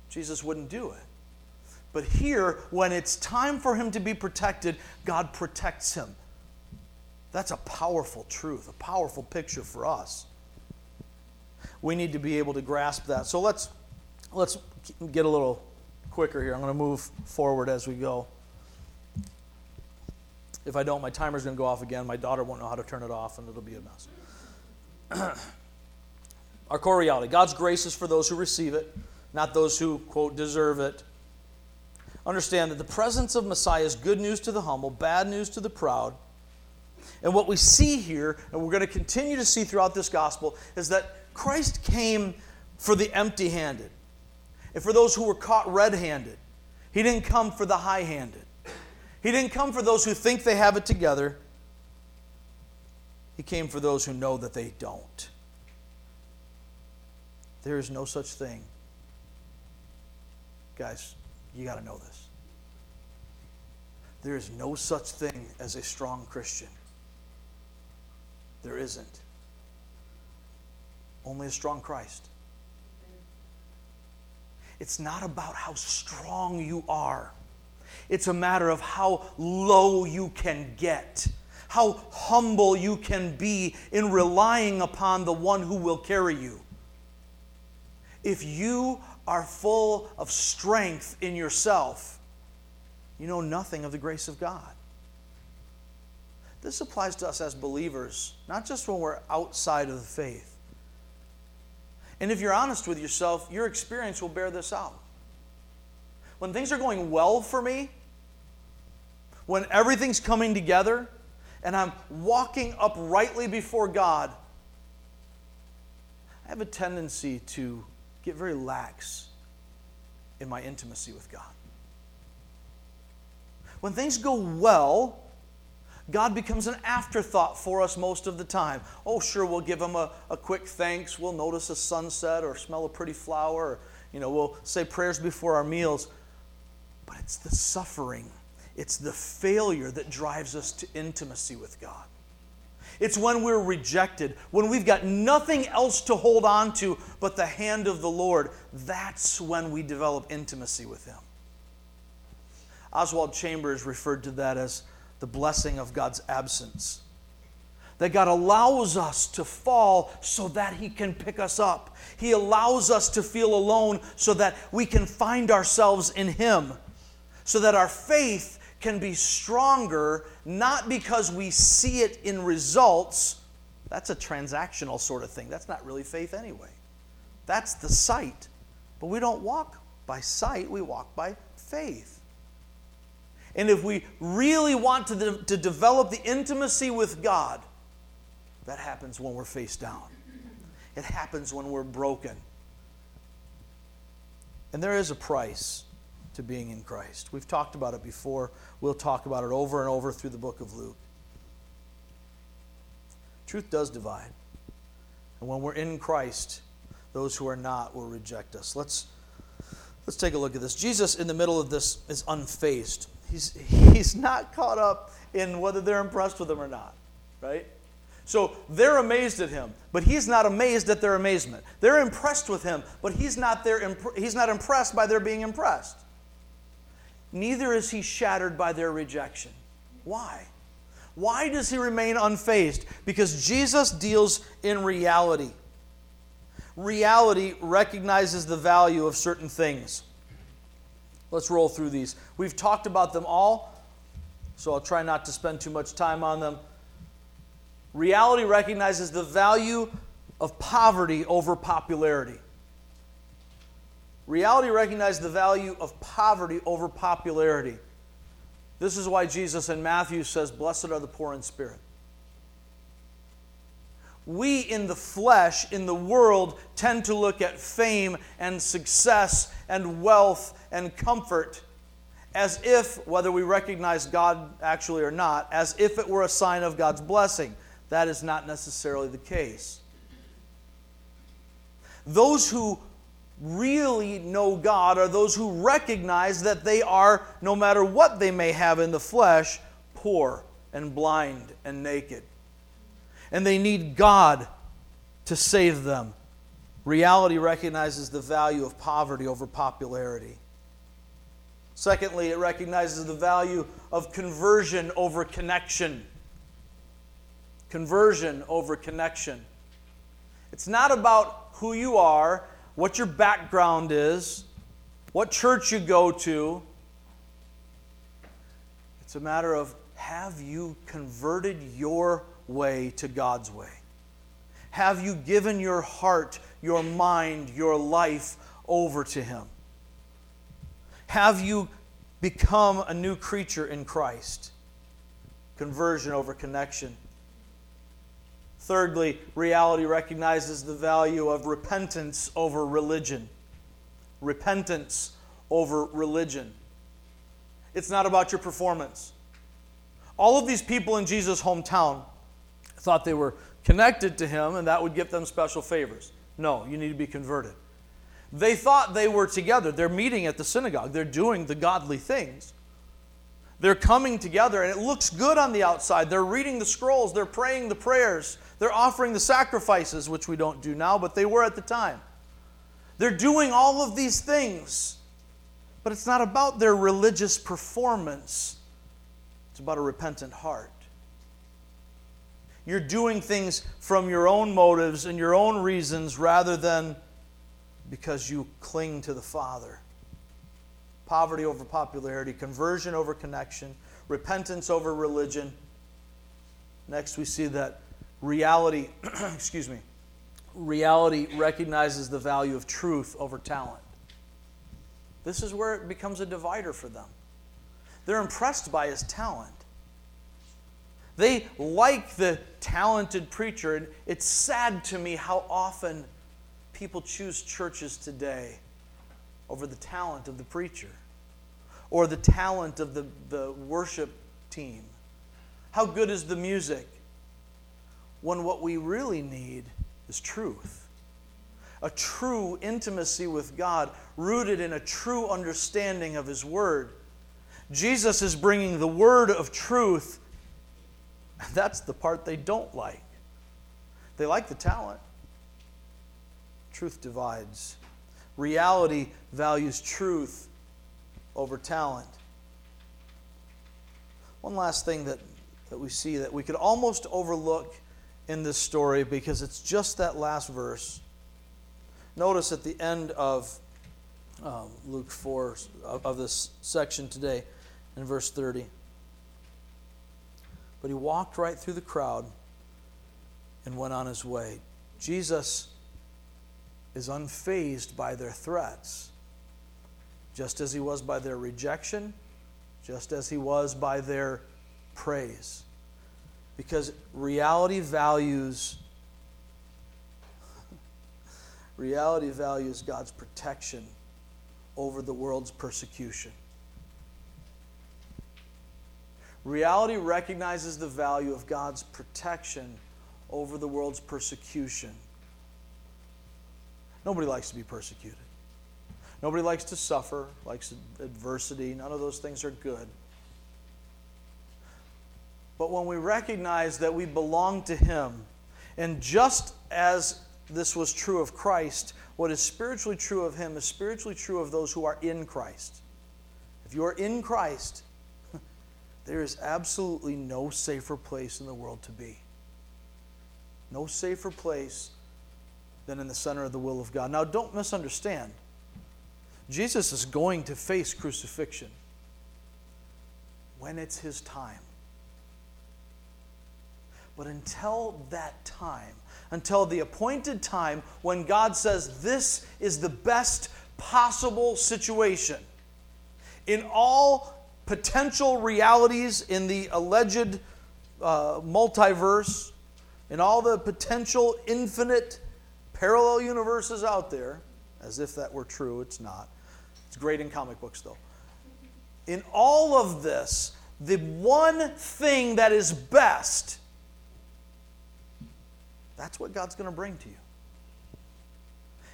Jesus wouldn't do it. But here, when it's time for him to be protected, God protects him. That's a powerful truth, a powerful picture for us. We need to be able to grasp that. So let's let's get a little quicker here. I'm going to move forward as we go. If I don't, my timer's going to go off again. My daughter won't know how to turn it off, and it'll be a mess. Our core reality God's grace is for those who receive it, not those who, quote, deserve it. Understand that the presence of Messiah is good news to the humble, bad news to the proud. And what we see here, and we're going to continue to see throughout this gospel, is that Christ came for the empty handed and for those who were caught red handed. He didn't come for the high handed. He didn't come for those who think they have it together. He came for those who know that they don't. There is no such thing guys, you got to know this. There is no such thing as a strong Christian. There isn't. Only a strong Christ. It's not about how strong you are, it's a matter of how low you can get, how humble you can be in relying upon the one who will carry you. If you are full of strength in yourself, you know nothing of the grace of God. This applies to us as believers, not just when we're outside of the faith. And if you're honest with yourself, your experience will bear this out. When things are going well for me, when everything's coming together, and I'm walking uprightly before God, I have a tendency to get very lax in my intimacy with God. When things go well, God becomes an afterthought for us most of the time. Oh, sure, we'll give him a, a quick thanks. We'll notice a sunset or smell a pretty flower. Or, you know, we'll say prayers before our meals. But it's the suffering, it's the failure that drives us to intimacy with God. It's when we're rejected, when we've got nothing else to hold on to but the hand of the Lord. That's when we develop intimacy with Him. Oswald Chambers referred to that as the blessing of God's absence. That God allows us to fall so that He can pick us up. He allows us to feel alone so that we can find ourselves in Him. So that our faith can be stronger, not because we see it in results. That's a transactional sort of thing. That's not really faith anyway. That's the sight. But we don't walk by sight, we walk by faith. And if we really want to, de- to develop the intimacy with God, that happens when we're face down. It happens when we're broken. And there is a price to being in Christ. We've talked about it before. We'll talk about it over and over through the book of Luke. Truth does divide. And when we're in Christ, those who are not will reject us. Let's, let's take a look at this. Jesus, in the middle of this, is unfazed. He's, he's not caught up in whether they're impressed with him or not, right? So they're amazed at him, but he's not amazed at their amazement. They're impressed with him, but he's not, there, he's not impressed by their being impressed. Neither is he shattered by their rejection. Why? Why does he remain unfazed? Because Jesus deals in reality. Reality recognizes the value of certain things. Let's roll through these. We've talked about them all, so I'll try not to spend too much time on them. Reality recognizes the value of poverty over popularity. Reality recognizes the value of poverty over popularity. This is why Jesus in Matthew says, Blessed are the poor in spirit. We in the flesh, in the world, tend to look at fame and success and wealth and comfort as if, whether we recognize God actually or not, as if it were a sign of God's blessing. That is not necessarily the case. Those who really know God are those who recognize that they are, no matter what they may have in the flesh, poor and blind and naked. And they need God to save them. Reality recognizes the value of poverty over popularity. Secondly, it recognizes the value of conversion over connection. Conversion over connection. It's not about who you are, what your background is, what church you go to. It's a matter of have you converted your way to God's way? Have you given your heart, your mind, your life over to Him? Have you become a new creature in Christ? Conversion over connection. Thirdly, reality recognizes the value of repentance over religion. Repentance over religion. It's not about your performance. All of these people in Jesus' hometown thought they were connected to him and that would give them special favors. No, you need to be converted. They thought they were together. They're meeting at the synagogue, they're doing the godly things. They're coming together, and it looks good on the outside. They're reading the scrolls, they're praying the prayers, they're offering the sacrifices, which we don't do now, but they were at the time. They're doing all of these things, but it's not about their religious performance, it's about a repentant heart. You're doing things from your own motives and your own reasons rather than because you cling to the Father. Poverty over popularity, conversion over connection, repentance over religion. Next, we see that reality, excuse me, reality recognizes the value of truth over talent. This is where it becomes a divider for them. They're impressed by his talent. They like the talented preacher, and it's sad to me how often people choose churches today over the talent of the preacher or the talent of the, the worship team. How good is the music? When what we really need is truth. A true intimacy with God, rooted in a true understanding of His Word. Jesus is bringing the Word of truth and that's the part they don't like. They like the talent. Truth divides. Reality values truth over talent. One last thing that, that we see that we could almost overlook in this story because it's just that last verse. Notice at the end of um, Luke 4, of, of this section today, in verse 30 but he walked right through the crowd and went on his way. Jesus is unfazed by their threats, just as he was by their rejection, just as he was by their praise. Because reality values reality values God's protection over the world's persecution. Reality recognizes the value of God's protection over the world's persecution. Nobody likes to be persecuted. Nobody likes to suffer, likes adversity. None of those things are good. But when we recognize that we belong to Him, and just as this was true of Christ, what is spiritually true of Him is spiritually true of those who are in Christ. If you are in Christ, there is absolutely no safer place in the world to be. No safer place than in the center of the will of God. Now, don't misunderstand. Jesus is going to face crucifixion when it's his time. But until that time, until the appointed time when God says this is the best possible situation, in all potential realities in the alleged uh, multiverse, in all the potential infinite parallel universes out there, as if that were true, it's not. It's great in comic books, though. In all of this, the one thing that is best, that's what God's going to bring to you.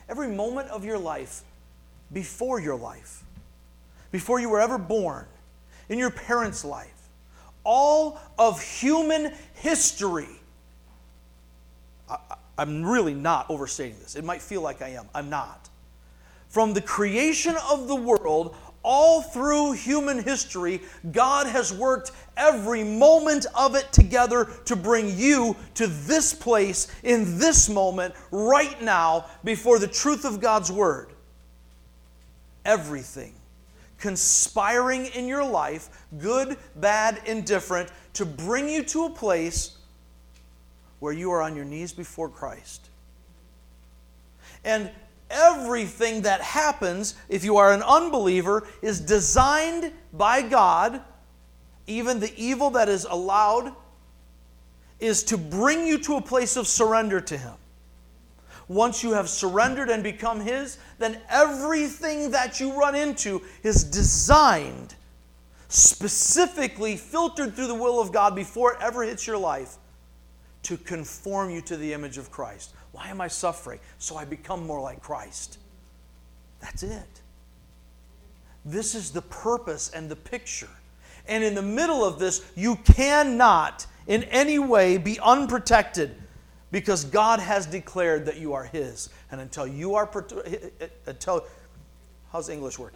Every moment of your life, before your life, before you were ever born, in your parents' life, all of human history. I, I'm really not overstating this. It might feel like I am. I'm not. From the creation of the world, all through human history, God has worked every moment of it together to bring you to this place in this moment, right now, before the truth of God's Word. Everything conspiring in your life, good, bad, indifferent, to bring you to a place where you are on your knees before Christ. And everything that happens, if you are an unbeliever, is designed by God. Even the evil that is allowed is to bring you to a place of surrender to Him once you have surrendered and become His, then everything that you run into is designed, specifically filtered through the will of God before it ever hits your life to conform you to the image of Christ. Why am I suffering? So I become more like Christ. That's it. This is the purpose and the picture. And in the middle of this, you cannot in any way be unprotected because God has declared that you are His. And until you are, until, how's English work?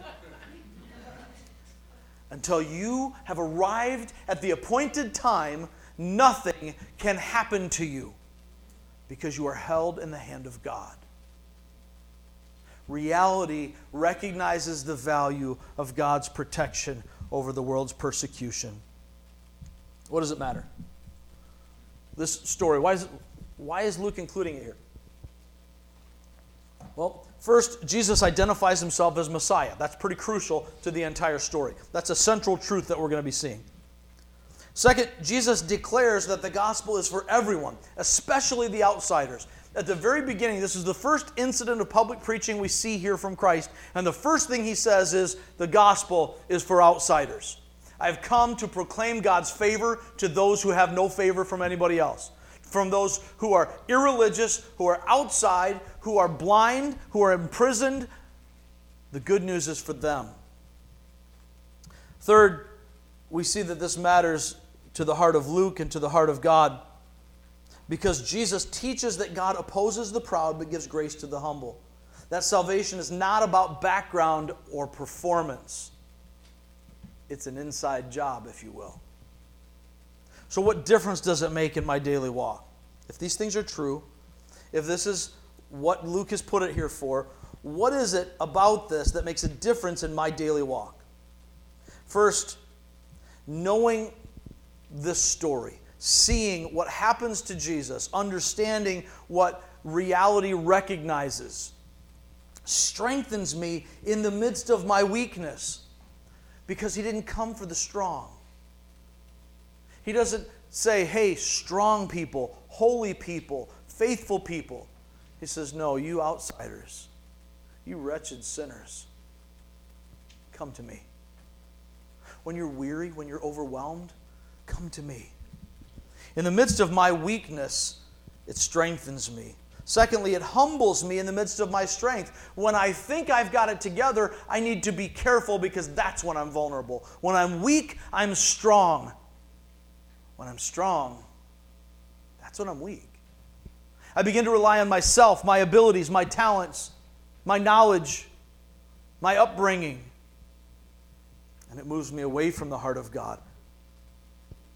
Until you have arrived at the appointed time, nothing can happen to you because you are held in the hand of God. Reality recognizes the value of God's protection over the world's persecution. What does it matter? This story, why is, why is Luke including it here? Well, first, Jesus identifies himself as Messiah. That's pretty crucial to the entire story. That's a central truth that we're going to be seeing. Second, Jesus declares that the gospel is for everyone, especially the outsiders. At the very beginning, this is the first incident of public preaching we see here from Christ. And the first thing he says is the gospel is for outsiders. I've come to proclaim God's favor to those who have no favor from anybody else. From those who are irreligious, who are outside, who are blind, who are imprisoned. The good news is for them. Third, we see that this matters to the heart of Luke and to the heart of God because Jesus teaches that God opposes the proud but gives grace to the humble. That salvation is not about background or performance, it's an inside job, if you will. So, what difference does it make in my daily walk? If these things are true, if this is what Luke has put it here for, what is it about this that makes a difference in my daily walk? First, knowing this story seeing what happens to Jesus, understanding what reality recognizes, strengthens me in the midst of my weakness because he didn't come for the strong. He doesn't say, hey, strong people, holy people, faithful people. He says, no, you outsiders, you wretched sinners, come to me. When you're weary, when you're overwhelmed, come to me. In the midst of my weakness, it strengthens me. Secondly, it humbles me in the midst of my strength. When I think I've got it together, I need to be careful because that's when I'm vulnerable. When I'm weak, I'm strong. When I'm strong, that's when I'm weak. I begin to rely on myself, my abilities, my talents, my knowledge, my upbringing. And it moves me away from the heart of God.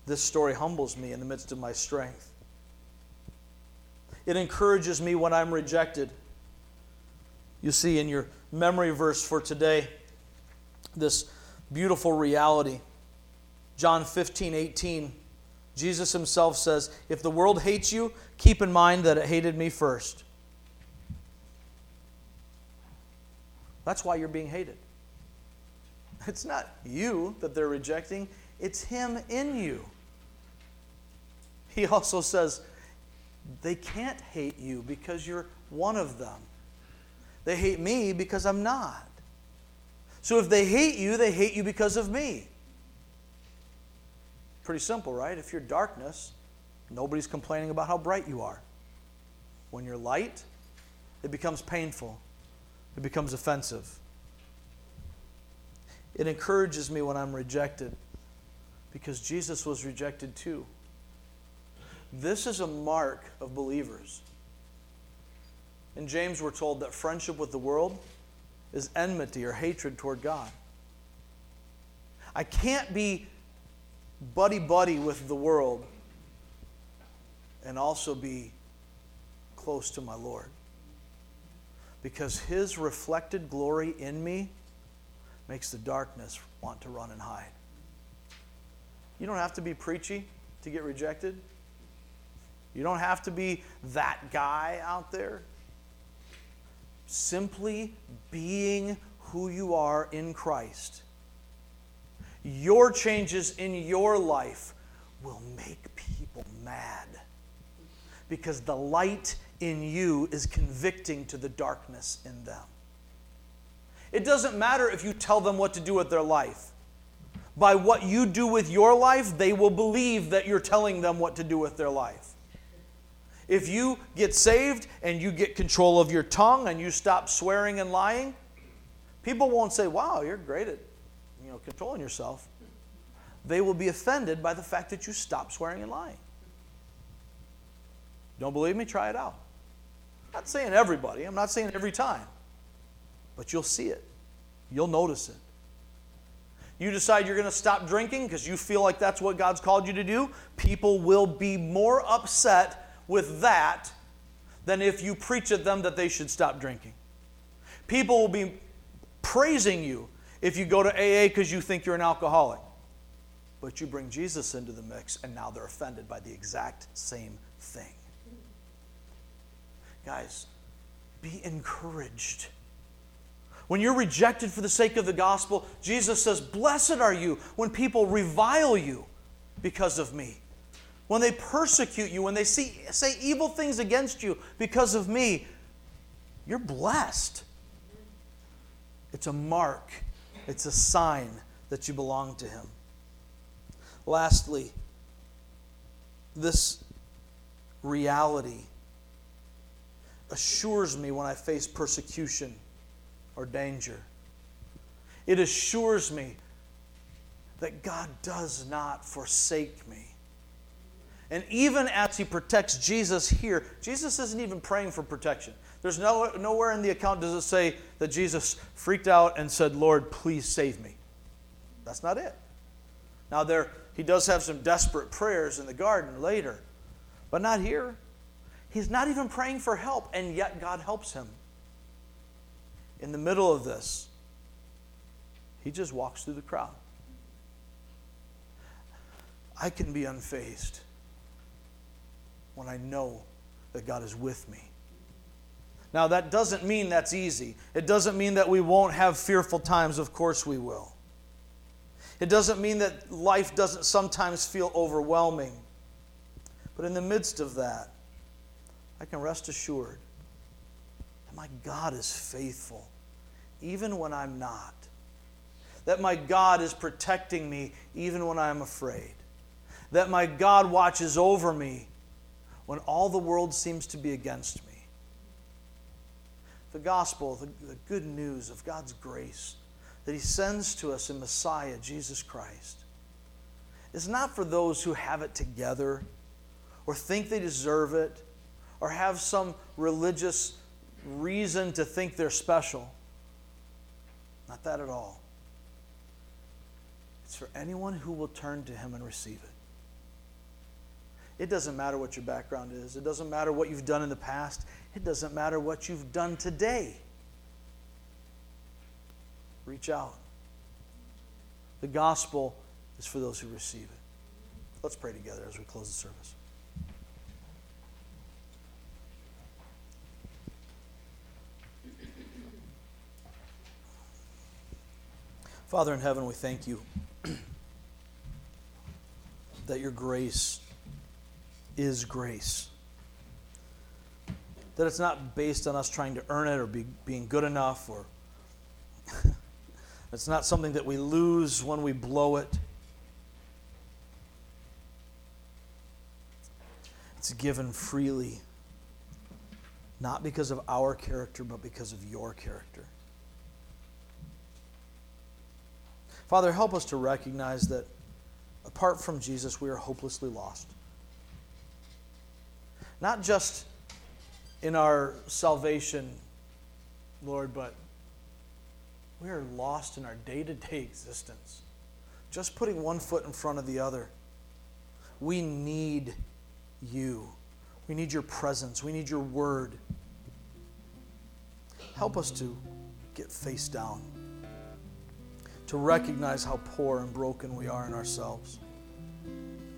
This story humbles me in the midst of my strength. It encourages me when I'm rejected. You see in your memory verse for today this beautiful reality. John 15, 18. Jesus himself says, If the world hates you, keep in mind that it hated me first. That's why you're being hated. It's not you that they're rejecting, it's Him in you. He also says, they can't hate you because you're one of them. They hate me because I'm not. So if they hate you, they hate you because of me. Pretty simple, right? If you're darkness, nobody's complaining about how bright you are. When you're light, it becomes painful, it becomes offensive. It encourages me when I'm rejected because Jesus was rejected too. This is a mark of believers. In James, we're told that friendship with the world is enmity or hatred toward God. I can't be buddy buddy with the world and also be close to my Lord. Because his reflected glory in me makes the darkness want to run and hide. You don't have to be preachy to get rejected. You don't have to be that guy out there. Simply being who you are in Christ. Your changes in your life will make people mad because the light in you is convicting to the darkness in them. It doesn't matter if you tell them what to do with their life. By what you do with your life, they will believe that you're telling them what to do with their life. If you get saved and you get control of your tongue and you stop swearing and lying, People won't say, wow, you're great at you know, controlling yourself. They will be offended by the fact that you stop swearing and lying. Don't believe me? Try it out. I'm not saying everybody, I'm not saying every time, but you'll see it. You'll notice it. You decide you're going to stop drinking because you feel like that's what God's called you to do, people will be more upset with that than if you preach at them that they should stop drinking. People will be praising you if you go to AA because you think you're an alcoholic. But you bring Jesus into the mix, and now they're offended by the exact same thing. Guys, be encouraged. When you're rejected for the sake of the gospel, Jesus says, Blessed are you when people revile you because of me. When they persecute you, when they see, say evil things against you because of me, you're blessed. It's a mark, it's a sign that you belong to Him. Lastly, this reality assures me when I face persecution or danger. It assures me that God does not forsake me. And even as he protects Jesus here, Jesus isn't even praying for protection. There's no, nowhere in the account does it say that Jesus freaked out and said, Lord, please save me. That's not it. Now, there, he does have some desperate prayers in the garden later, but not here. He's not even praying for help, and yet God helps him. In the middle of this, he just walks through the crowd. I can be unfazed when I know that God is with me. Now, that doesn't mean that's easy. It doesn't mean that we won't have fearful times. Of course, we will. It doesn't mean that life doesn't sometimes feel overwhelming. But in the midst of that, I can rest assured that my God is faithful, even when I'm not. That my God is protecting me, even when I'm afraid. That my God watches over me when all the world seems to be against me. The gospel, the, the good news of God's grace that He sends to us in Messiah, Jesus Christ, is not for those who have it together or think they deserve it or have some religious reason to think they're special. Not that at all. It's for anyone who will turn to Him and receive it. It doesn't matter what your background is, it doesn't matter what you've done in the past, it doesn't matter what you've done today. Reach out. The gospel is for those who receive it. Let's pray together as we close the service. Father in heaven, we thank you that your grace is grace. That it's not based on us trying to earn it or be, being good enough, or it's not something that we lose when we blow it. It's given freely, not because of our character, but because of your character. Father, help us to recognize that apart from Jesus, we are hopelessly lost. Not just in our salvation, Lord, but we are lost in our day to day existence. Just putting one foot in front of the other. We need you. We need your presence. We need your word. Help us to get face down to recognize how poor and broken we are in ourselves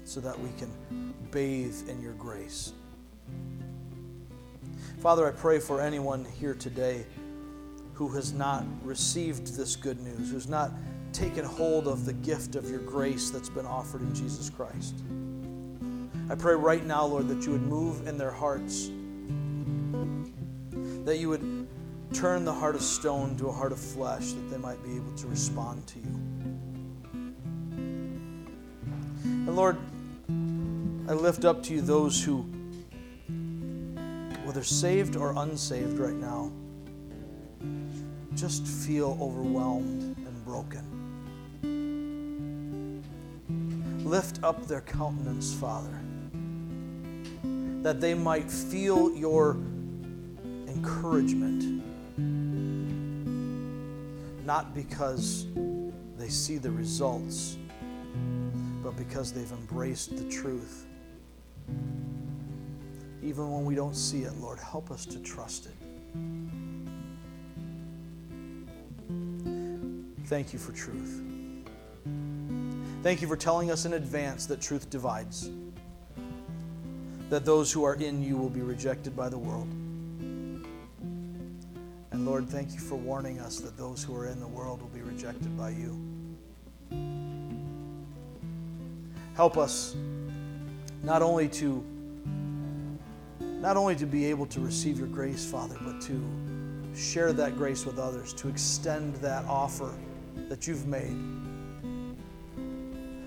so that we can bathe in your grace. Father, I pray for anyone here today who has not received this good news, who's not taken hold of the gift of your grace that's been offered in Jesus Christ. I pray right now, Lord, that you would move in their hearts, that you would turn the heart of stone to a heart of flesh that they might be able to respond to you. And Lord, I lift up to you those who, whether saved or unsaved right now, just feel overwhelmed and broken. Lift up their countenance, Father, that they might feel your encouragement, not because they see the results, but because they've embraced the truth. Even when we don't see it, Lord, help us to trust it. Thank you for truth. Thank you for telling us in advance that truth divides, that those who are in you will be rejected by the world. And Lord, thank you for warning us that those who are in the world will be rejected by you. Help us not only to not only to be able to receive your grace, Father, but to share that grace with others, to extend that offer that you've made.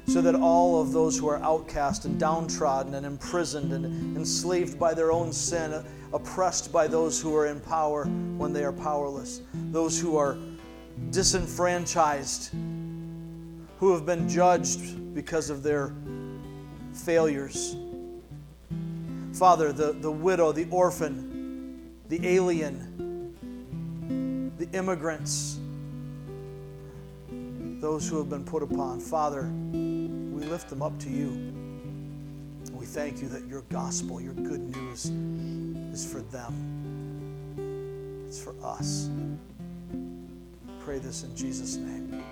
So that all of those who are outcast and downtrodden and imprisoned and enslaved by their own sin, oppressed by those who are in power when they are powerless, those who are disenfranchised, who have been judged because of their failures. Father, the, the widow, the orphan, the alien, the immigrants, those who have been put upon. Father, we lift them up to you. We thank you that your gospel, your good news, is for them, it's for us. Pray this in Jesus' name.